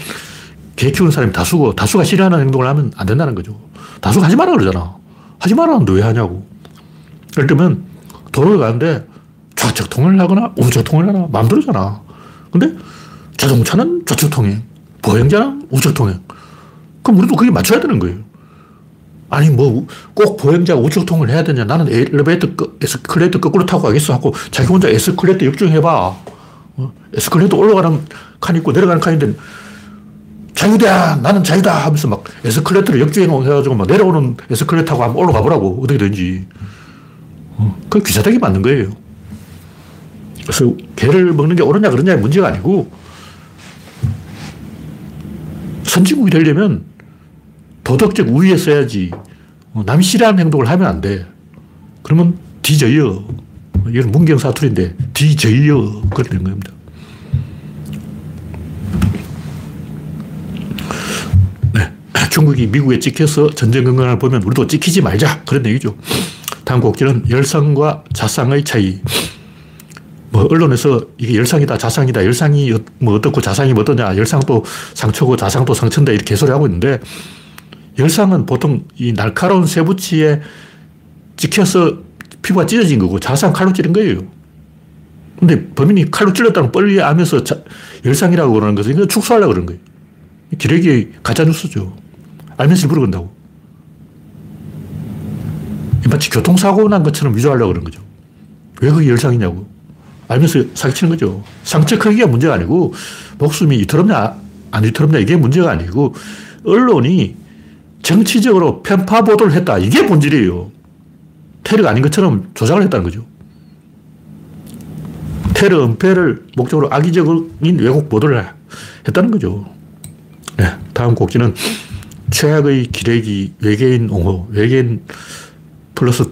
개 키우는 사람이 다수고 다수가 싫어하는 행동을 하면 안 된다는 거죠. 다수가 하지 마라 그러잖아. 하지 말라는데 왜 하냐고. 예를 들면 도로를 가는데 좌측 통행을 하거나 우측 통행을 하나 마음대로잖아. 근데 자동차는 좌측 통행, 보행자는 우측 통행. 그럼 우리도 그게 맞춰야 되는 거예요. 아니, 뭐, 꼭 보행자 우측 통을 해야 되냐. 나는 엘리베이터, 에스컬레이터 거꾸로 타고 가겠어. 하고 자기 혼자 에스컬레이터 역주행해봐. 어? 에스컬레이터 올라가는 칸 있고 내려가는 칸인데 자유다! 나는 자유다! 하면서 막 에스컬레이터를 역주행해가지고 막 내려오는 에스컬레이터 타고 한번 올라가 보라고. 어떻게 되는지. 어, 그 귀사되게 맞는 거예요. 그래서 개를 먹는 게 옳으냐 그러냐의 문제가 아니고 선진국이 되려면 도덕적 우위에 써야지 어, 남이 싫어하는 행동을 하면 안 돼. 그러면 뒤져요. 이건 문경 사투리인데 뒤져요. 그렇게 된 겁니다. 네. 중국이 미국에 찍혀서 전쟁 건강을 보면 우리도 찍히지 말자. 그런 얘기죠. 다음 곡지는 열상과 자상의 차이. 뭐 언론에서 이게 열상이다, 자상이다, 열상이 뭐 어떻고 자상이 뭐 어떠냐, 열상도 상처고 자상도 상처인다 이렇게 개소리 하고 있는데 열상은 보통 이 날카로운 쇠붙이에 찍혀서 피부가 찢어진 거고 자상 칼로 찌른 거예요. 근데 범인이 칼로 찔렀다는 뻘리 하면서 열상이라고 그러는 것은 이거 축소하려고 그런 거예요. 기레기 가짜뉴스죠. 알면서 일부러 그런다고. 마치 교통사고 난 것처럼 위조하려고 그런 거죠. 왜 그게 열상이냐고. 알면서 사기치는 거죠. 상처 크기가 문제가 아니고 목숨이 이토롭냐 안 이토롭냐 이게 문제가 아니고 언론이 정치적으로 편파 보도를 했다. 이게 본질이에요. 테러가 아닌 것처럼 조작을 했다는 거죠. 테러 은폐를 목적으로 악의적인 왜곡 보도를 했다는 거죠. 네, 다음 곡지는 최악의 기레기 외계인 옹호, 외계인 플러스,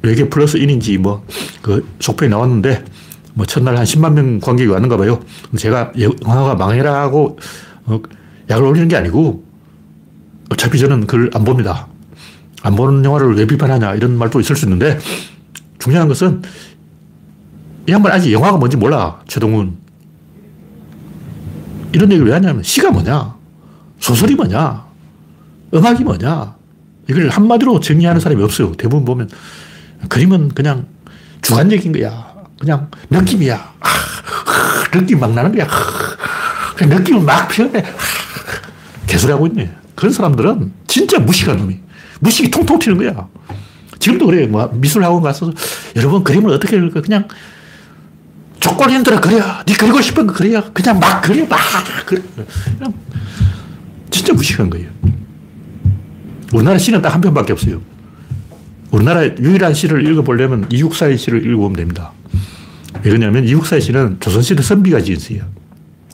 외계 플러스 인인지 뭐, 그 속편이 나왔는데, 뭐 첫날 한 10만 명 관객이 왔는가 봐요. 제가 영화가 망해라고 어, 약을 올리는 게 아니고 어차피 저는 그걸 안 봅니다. 안 보는 영화를 왜 비판하냐 이런 말도 있을 수 있는데 중요한 것은 이 양반 아직 영화가 뭔지 몰라. 최동훈. 이런 얘기를 왜 하냐면 시가 뭐냐? 소설이 뭐냐? 음악이 뭐냐? 이걸 한마디로 정리하는 사람이 없어요. 대부분 보면 그림은 그냥 주관적인 거야. 그냥 느낌이야. 아, 느낌 막 나는 거야. 그냥 느낌을 막 표현해. 개소리하고 있네. 그런 사람들은 진짜 무식한 놈이. 무식이 통통 튀는 거야. 지금도 그래요. 뭐 미술학원 가서 여러분 그림을 어떻게 그릴까? 그냥 조건인들아 그려. 네 그리고 싶은 거 그려. 그냥 막 그려. 막. 그냥 진짜 무식한 거예요. 우리나라 시는 딱 한 편밖에 없어요. 우리나라 유일한 시를 읽어보려면 이육사의 시를 읽어보면 됩니다. 왜 그러냐면 이국사의 시는 조선시대 선비가 지은 시예요.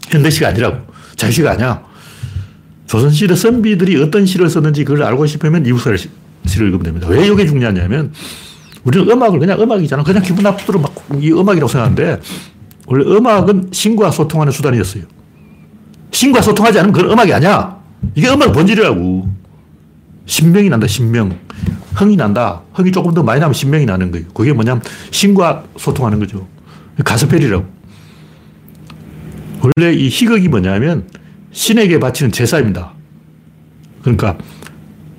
현대시가 아니라고. 자유시가 아니야. 조선시대 선비들이 어떤 시를 썼는지 그걸 알고 싶으면 이국사의 시를 읽으면 됩니다. 왜 이게 중요하냐면 우리는 음악을 그냥 음악이잖아. 그냥 기분 나쁘도록 막 이 음악이라고 생각하는데 원래 음악은 신과 소통하는 수단이었어요. 신과 소통하지 않으면 그건 음악이 아니야. 이게 음악 본질이라고. 신명이 난다, 신명. 흥이 난다. 흥이 조금 더 많이 나면 신명이 나는 거예요. 그게 뭐냐면 신과 소통하는 거죠. 가스펠이라고. 원래 이 희극이 뭐냐면 신에게 바치는 제사입니다. 그러니까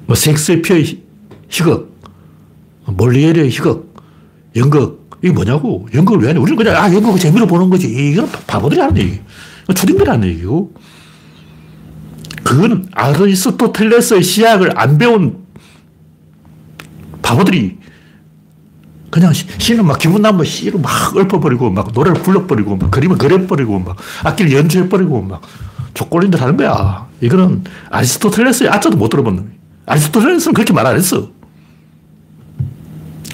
뭐 섹스피어의 희극, 몰리엘의 희극, 연극, 이게 뭐냐고. 연극을 왜 하냐. 우리는 그냥, 아, 연극을 재미로 보는 거지. 이건 바보들이 하는 얘기. 초딩들이 하는 얘기고. 그건 아리스토텔레스의 시약을 안 배운 바보들이 그냥 시는 막 기분 나면 시를 막 읊어버리고 막 노래를 불러버리고 막 그림을 그려버리고 막 악기를 연주해버리고 막 족골린들 하는 거야. 이거는 아리스토텔레스의 아자도 못 들어본 놈이. 아리스토텔레스는 그렇게 말 안 했어.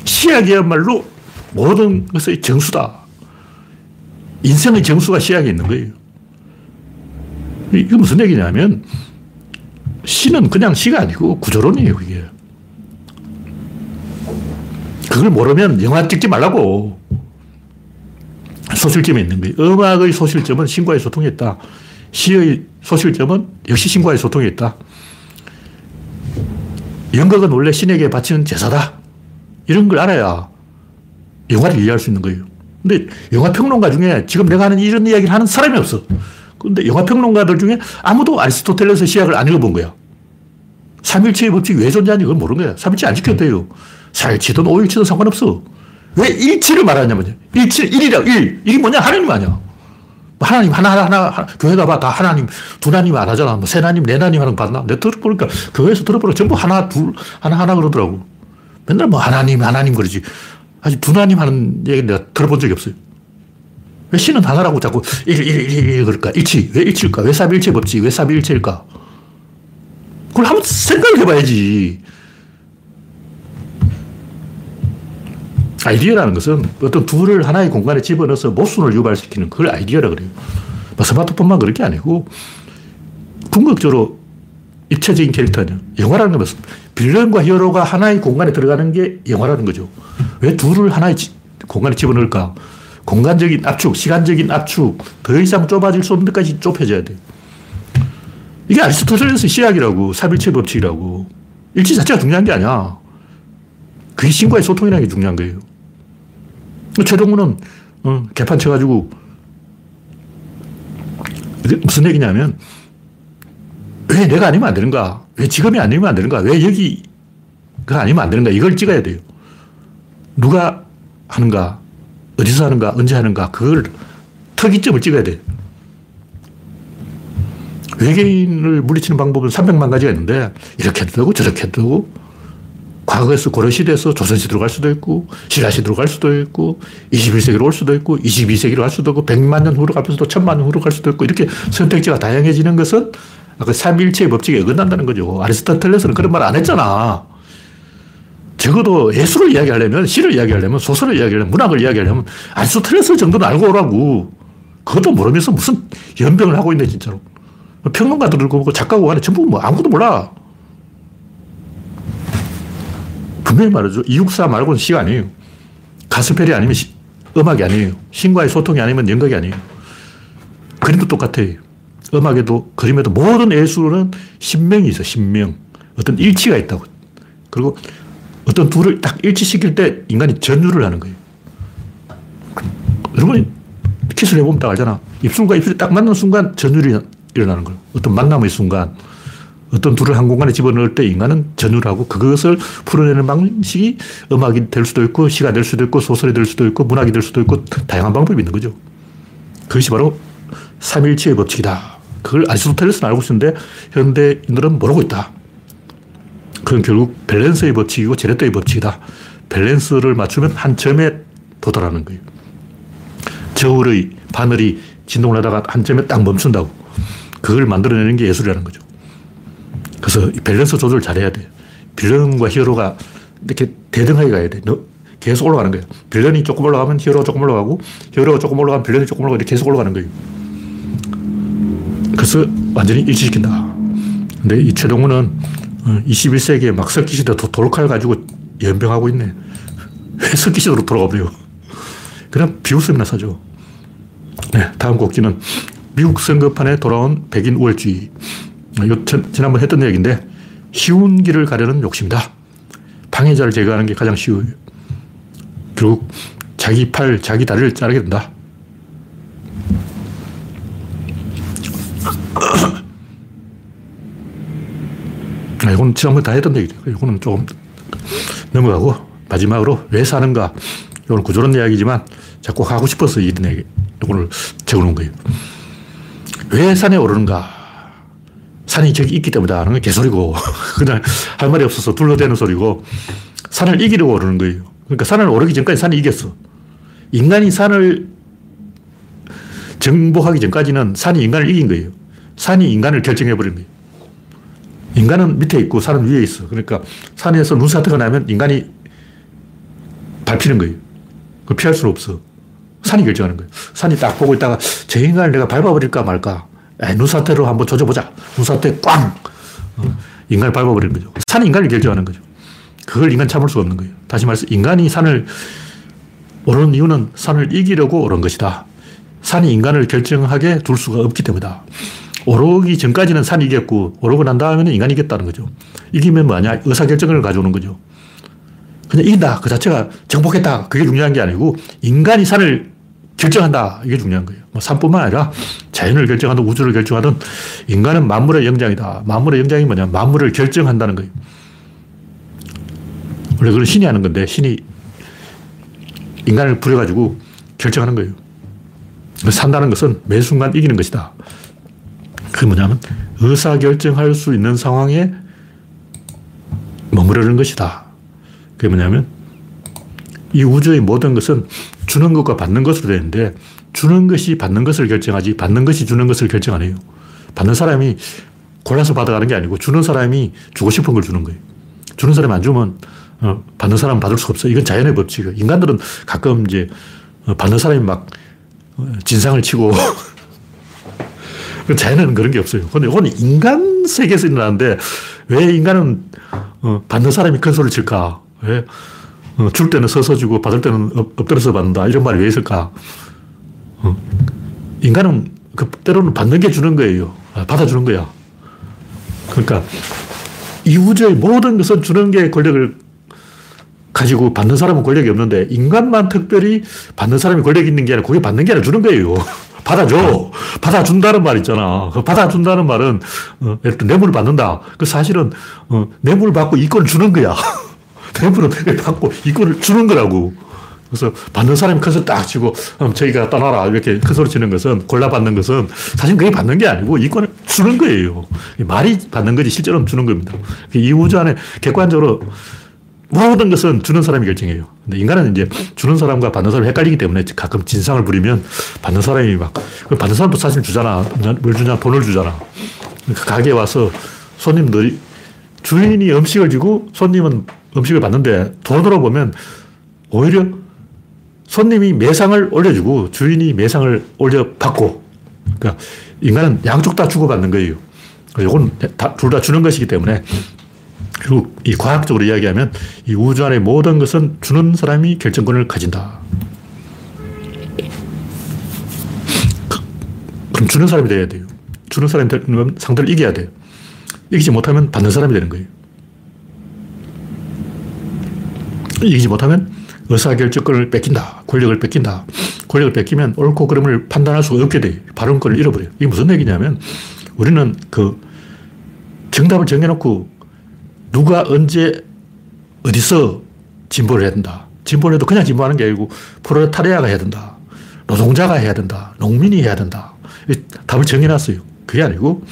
시약이야말로 모든 것의 정수다. 인생의 정수가 시약에 있는 거예요. 이게 무슨 얘기냐면 시는 그냥 시가 아니고 구조론이에요, 그게. 그걸 모르면 영화 찍지 말라고. 소실점이 있는 거예요. 음악의 소실점은 신과의 소통에 있다. 시의 소실점은 역시 신과의 소통에 있다. 연극은 원래 신에게 바치는 제사다. 이런 걸 알아야 영화를 이해할 수 있는 거예요. 근데 영화 평론가 중에 지금 내가 하는 이런 이야기를 하는 사람이 없어. 근데 영화 평론가들 중에 아무도 아리스토텔레스 시약을 안 읽어본 거야. 3일체의 법칙이 왜 존재하는지 그걸 모르는 거야. 3일체 안 지켜도 돼요. 4일치든 5일치든 상관없어. 왜 일치를 말하냐면요. 일치, 일이라, 일. 이게 뭐냐? 하나님 아니야. 뭐 하나님, 하나, 하나, 하나, 교회 가봐. 다 하나님, 두나님 안 하잖아. 뭐 세나님, 네나님 하는 거 봤나? 내가 들어보니까 교회에서 들어보니까 전부 하나, 둘, 하나, 하나 그러더라고. 맨날 뭐 하나님, 하나님 그러지. 아직 두나님 하는 얘기 내가 들어본 적이 없어요. 왜 신은 하나라고 자꾸 일, 일, 일, 일, 그럴까? 일치. 왜 일치일까? 왜 삼일체 법칙? 왜 삼일체일까? 그걸 한번 생각을 해봐야지. 아이디어라는 것은 어떤 둘을 하나의 공간에 집어넣어서 모순을 유발시키는 그걸 아이디어라 그래요. 뭐 스마트폰만 그런 게 아니고 궁극적으로 입체적인 캐릭터냐. 영화라는 것은 빌런과 히어로가 하나의 공간에 들어가는 게 영화라는 거죠. 왜 둘을 하나의 공간에 집어넣을까? 공간적인 압축, 시간적인 압축, 더 이상 좁아질 수 없는 데까지 좁혀져야 돼. 이게 아리스토텔레스 시약이라고, 사일체 법칙이라고. 일치 자체가 중요한 게 아니야. 그게 신과의 소통이라는 게 중요한 거예요. 최동훈은 어, 개판 쳐가지고 무슨 얘기냐면 왜 내가 아니면 안 되는가? 왜 지금이 아니면 안 되는가? 왜 여기가 아니면 안 되는가? 이걸 찍어야 돼요. 누가 하는가? 어디서 하는가? 언제 하는가? 그걸 특이점을 찍어야 돼. 외계인을 물리치는 방법은 300만 가지가 있는데 이렇게 해도 되고 저렇게 해도 되고 과거에서 고려시대에서 조선시대로 갈 수도 있고 신라시대로 갈 수도 있고 21세기로 올 수도 있고 22세기로 갈 수도 있고 100만 년 후로 갈 수도 1000만 년 후로 갈 수도 있고 이렇게 선택지가 다양해지는 것은 그 삼일체의 법칙에 어긋난다는 거죠. 아리스토텔레스는 그런 말 안 했잖아. 적어도 예술을 이야기하려면, 시를 이야기하려면, 소설을 이야기하려면, 문학을 이야기하려면 아리스토텔레스 정도는 알고 오라고. 그것도 모르면서 무슨 연병을 하고 있네, 진짜로. 평론가들을 보고 작가고 하는 전부 뭐 아무것도 몰라. 분명히 말하죠. 이육사 말고는 시가 아니에요. 가스펠이 아니면 시, 음악이 아니에요. 신과의 소통이 아니면 연극이 아니에요. 그림도 똑같아요. 음악에도 그림에도 모든 예술은 신명이 있어, 신명. 어떤 일치가 있다고. 그리고 어떤 둘을 딱 일치시킬 때 인간이 전율을 하는 거예요. 여러분, 키스를 해보면 딱 알잖아. 입술과 입술이 딱 맞는 순간 전율이 일어나는 거예요. 어떤 만남의 순간. 어떤 둘을 한 공간에 집어넣을 때 인간은 전율하고 그것을 풀어내는 방식이 음악이 될 수도 있고 시가 될 수도 있고 소설이 될 수도 있고 문학이 될 수도 있고 다양한 방법이 있는 거죠. 그것이 바로 삼일치의 법칙이다. 그걸 아리스토텔레스는 알고 있었는데 현대인들은 모르고 있다. 그건 결국 밸런스의 법칙이고 제레토의 법칙이다. 밸런스를 맞추면 한 점에 도달하는 거예요. 저울의 바늘이 진동을 하다가 한 점에 딱 멈춘다고. 그걸 만들어내는 게 예술이라는 거죠. 그래서 밸런스 조절을 잘해야 돼. 빌런과 히어로가 이렇게 대등하게 가야 돼. 계속 올라가는 거예요. 빌런이 조금 올라가면 히어로가 조금 올라가고, 히어로가 조금 올라가면 빌런이 조금 올라가고, 계속 올라가는 거예요. 그래서 완전히 일치시킨다. 근데 이 최동훈은 21세기에 어, 막 석기시대 돌칼 가지고 연병하고 있네. 왜 석기시대로 돌아가버려? 그냥 비웃음이나 사죠. 네, 다음 곡기는 미국 선거판에 돌아온 백인 우월주의. 이거 지난번 했던 얘기인데, 쉬운 길을 가려는 욕심이다. 방해자를 제거하는 게 가장 쉬워요. 결국 자기 팔, 자기 다리를 자르게 된다. 아, 이건 지난번에 다 했던 얘기죠. 이거는 조금 넘어가고 마지막으로 왜 사는가. 이건 구조론 이야기지만 자꾸 하고 싶어서 이런 얘기, 이걸 적어놓은 거예요. 왜 산에 오르는가? 산이 저기 있기 때문이다. 하는 건 개소리고. 그냥 할 말이 없어서 둘러대는 소리고. 산을 이기려고 오르는 거예요. 그러니까 산을 오르기 전까지 산이 이겼어. 인간이 산을 정복하기 전까지는 산이 인간을 이긴 거예요. 산이 인간을 결정해버린 거예요. 인간은 밑에 있고 산은 위에 있어. 그러니까 산에서 눈사태가 나면 인간이 밟히는 거예요. 그 피할 수는 없어. 산이 결정하는 거예요. 산이 딱 보고 있다가 저 인간을 내가 밟아버릴까 말까. 에이, 눈사태로 한번 조져보자. 눈사태 꽝! 어, 인간을 밟아버리는 거죠. 산이 인간을 결정하는 거죠. 그걸 인간 참을 수 없는 거예요. 다시 말해서 인간이 산을 오르는 이유는 산을 이기려고 오른 것이다. 산이 인간을 결정하게 둘 수가 없기 때문이다. 오르기 전까지는 산이 이겼고, 오르고 난 다음에는 인간이 이겼다는 거죠. 이기면 뭐냐? 의사결정을 가져오는 거죠. 그냥 이긴다. 그 자체가 정복했다. 그게 중요한 게 아니고, 인간이 산을 결정한다. 이게 중요한 거예요. 뭐 산뿐만 아니라 자연을 결정하든 우주를 결정하든 인간은 만물의 영장이다. 만물의 영장이 뭐냐? 만물을 결정한다는 거예요. 원래 그건 신이 하는 건데, 신이 인간을 부려가지고 결정하는 거예요. 산다는 것은 매 순간 이기는 것이다. 그게 뭐냐면 의사결정할 수 있는 상황에 머무르는 것이다. 그게 뭐냐면 이 우주의 모든 것은 주는 것과 받는 것으로 되는데 주는 것이 받는 것을 결정하지 받는 것이 주는 것을 결정 안 해요. 받는 사람이 골라서 받아가는 게 아니고 주는 사람이 주고 싶은 걸 주는 거예요. 주는 사람이 안 주면 어, 받는 사람은 받을 수가 없어. 이건 자연의 법칙이에요. 인간들은 가끔 이제 어, 받는 사람이 막 어, 진상을 치고 그 자연에는 그런 게 없어요. 근데 이건 인간 세계에서 일어나는데 왜 인간은 어, 받는 사람이 큰 소리를 칠까? 왜? 어, 줄 때는 서서 주고 받을 때는 엎, 드려서 받는다. 이런 말이 왜 있을까? 어, 인간은 그 때로는 받는 게 주는 거예요. 아, 받아주는 거야. 그러니까 이 우주의 모든 것은 주는 게 권력을 가지고 받는 사람은 권력이 없는데 인간만 특별히 받는 사람이 권력이 있는 게 아니라 그게 받는 게 아니라 주는 거예요. 받아줘. 받아준다는 말 있잖아. 그 받아준다는 말은, 어, 뇌물을 받는다. 그 사실은, 어, 뇌물을 받고 이권을 주는 거야. 뇌물을 받고 이권을 주는 거라고. 그래서 받는 사람이 큰 소리 딱 치고, 음, 저희가 떠나라. 이렇게 큰 소리 치는 것은, 골라받는 것은 사실 그게 받는 게 아니고 이권을 주는 거예요. 말이 받는 거지 실제로는 주는 겁니다. 이 우주 안에 객관적으로 모든 것은 주는 사람이 결정해요. 근데 인간은 이제 주는 사람과 받는 사람이 헷갈리기 때문에 가끔 진상을 부리면 받는 사람이 막, 받는 사람도 사실 주잖아. 뭘 주냐? 돈을 주잖아. 그 가게에 와서 손님들이 주인이 음식을 주고 손님은 음식을 받는데 돈으로 보면 오히려 손님이 매상을 올려주고 주인이 매상을 올려받고 그러니까 인간은 양쪽 다 주고받는 거예요. 이건 둘 다 주는 것이기 때문에 그리고 이 과학적으로 이야기하면 이 우주 안의 모든 것은 주는 사람이 결정권을 가진다. 그, 그럼 주는 사람이 돼야 돼요. 주는 사람이 되면 상대를 이겨야 돼요. 이기지 못하면 받는 사람이 되는 거예요. 이기지 못하면 의사결정권을 뺏긴다. 권력을 뺏긴다. 권력을 뺏기면 옳고 그름을 판단할 수가 없게 돼. 발언권을 잃어버려요. 이게 무슨 얘기냐면 우리는 그 정답을 정해놓고 누가 언제 어디서 진보를 해야 된다. 진보를 해도 그냥 진보하는 게 아니고 프로레타리아가 해야 된다. 노동자가 해야 된다. 농민이 해야 된다. 답을 정해놨어요. 그게 아니고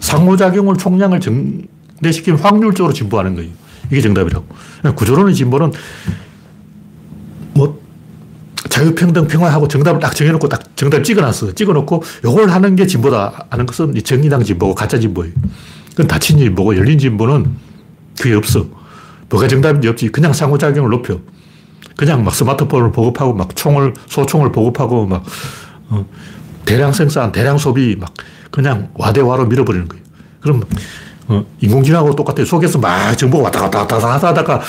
상호작용을 총량을 정대시키면 확률적으로 진보하는 거예요. 이게 정답이라고. 구조론의 진보는 뭐 자유평등 평화하고 정답을 딱 정해놓고 딱 정답을 찍어놨어. 찍어놓고 요걸 하는 게 진보다 하는 것은 정의당 진보고 가짜 진보예요. 그건 닫힌 진보고 열린 진보는 그게 없어. 뭐가 정답인지 없지. 그냥 상호작용을 높여. 그냥 막 스마트폰을 보급하고 막 총을, 소총을 보급하고 막, 어, 대량 생산, 대량 소비 막 그냥 와대와로 밀어버리는 거예요. 그럼, 어, 인공지능하고 똑같아요. 속에서 막 정보가 왔다 갔다 왔다 갔다 하다가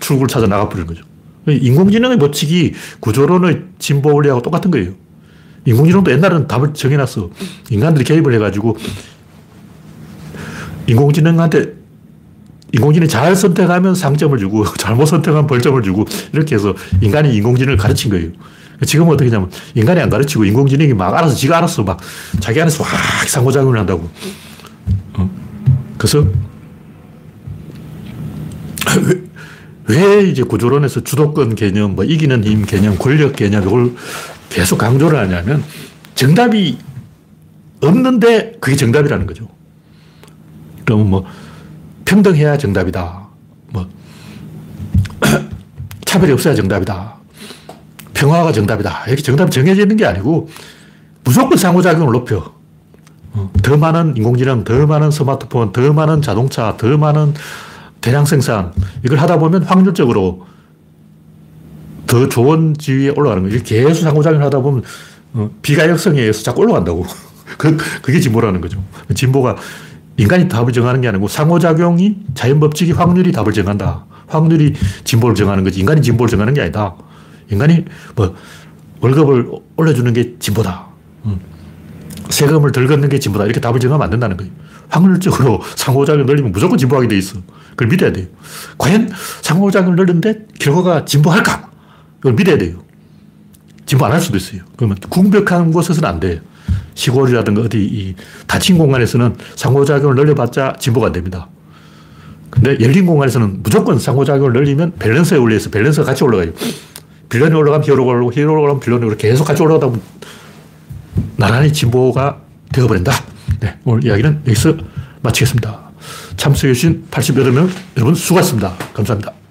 출구를 찾아 나가버리는 거죠. 인공지능의 법칙이 구조론의 진보 원리하고 똑같은 거예요. 인공지능도 옛날에는 답을 정해놨어. 인간들이 개입을 해가지고 인공지능한테 인공지능이 잘 선택하면 상점을 주고 잘못 선택하면 벌점을 주고 이렇게 해서 인간이 인공지능을 가르친 거예요. 지금은 어떻게 냐면 인간이 안 가르치고 인공지능이 막 알아서 지가 알아서 막 자기 안에서 막 상호작용을 한다고. 어? 그래서 왜 이제 구조론에서 주도권 개념, 뭐 이기는 힘 개념, 권력 개념, 이걸 계속 강조를 하냐면 정답이 없는데 그게 정답이라는 거죠. 그러면 뭐 평등해야 정답이다. 뭐 차별이 없어야 정답이다. 평화가 정답이다. 이렇게 정답이 정해져 있는 게 아니고 무조건 상호작용을 높여. 어, 더 많은 인공지능, 더 많은 스마트폰, 더 많은 자동차, 더 많은 대량 생산. 이걸 하다 보면 확률적으로 더 좋은 지위에 올라가는 거예요. 계속 상호작용을 하다 보면 어, 비가역성에 의해서 자꾸 올라간다고. 그, 그게 진보라는 거죠. 진보가 인간이 답을 정하는 게 아니고 상호작용이 자연법칙이 확률이 답을 정한다. 확률이 진보를 정하는 거지. 인간이 진보를 정하는 게 아니다. 인간이 뭐 월급을 올려주는 게 진보다. 음. 세금을 덜 걷는 게 진보다. 이렇게 답을 정하면 안 된다는 거예요. 확률적으로 상호작용을 늘리면 무조건 진보하게 돼 있어. 그걸 믿어야 돼요. 과연 상호작용을 늘리는데 결과가 진보할까? 이걸 믿어야 돼요. 진보 안 할 수도 있어요. 그러면 궁벽한 곳에서는 안 돼요. 시골이라든가 어디 이 닫힌 공간에서는 상호작용을 늘려봤자 진보가 안 됩니다. 근데 열린 공간에서는 무조건 상호작용을 늘리면 밸런스에 올려서 밸런스가 같이 올라가요. 빌런이 올라가면 히어로가 올라가고 히어로가 올라가면 빌런이 올라가고 계속 같이 올라가다 보면 나란히 진보가 되어버린다. 네, 오늘 이야기는 여기서 마치겠습니다. 참석해주신 88명 여러분 수고하셨습니다. 감사합니다.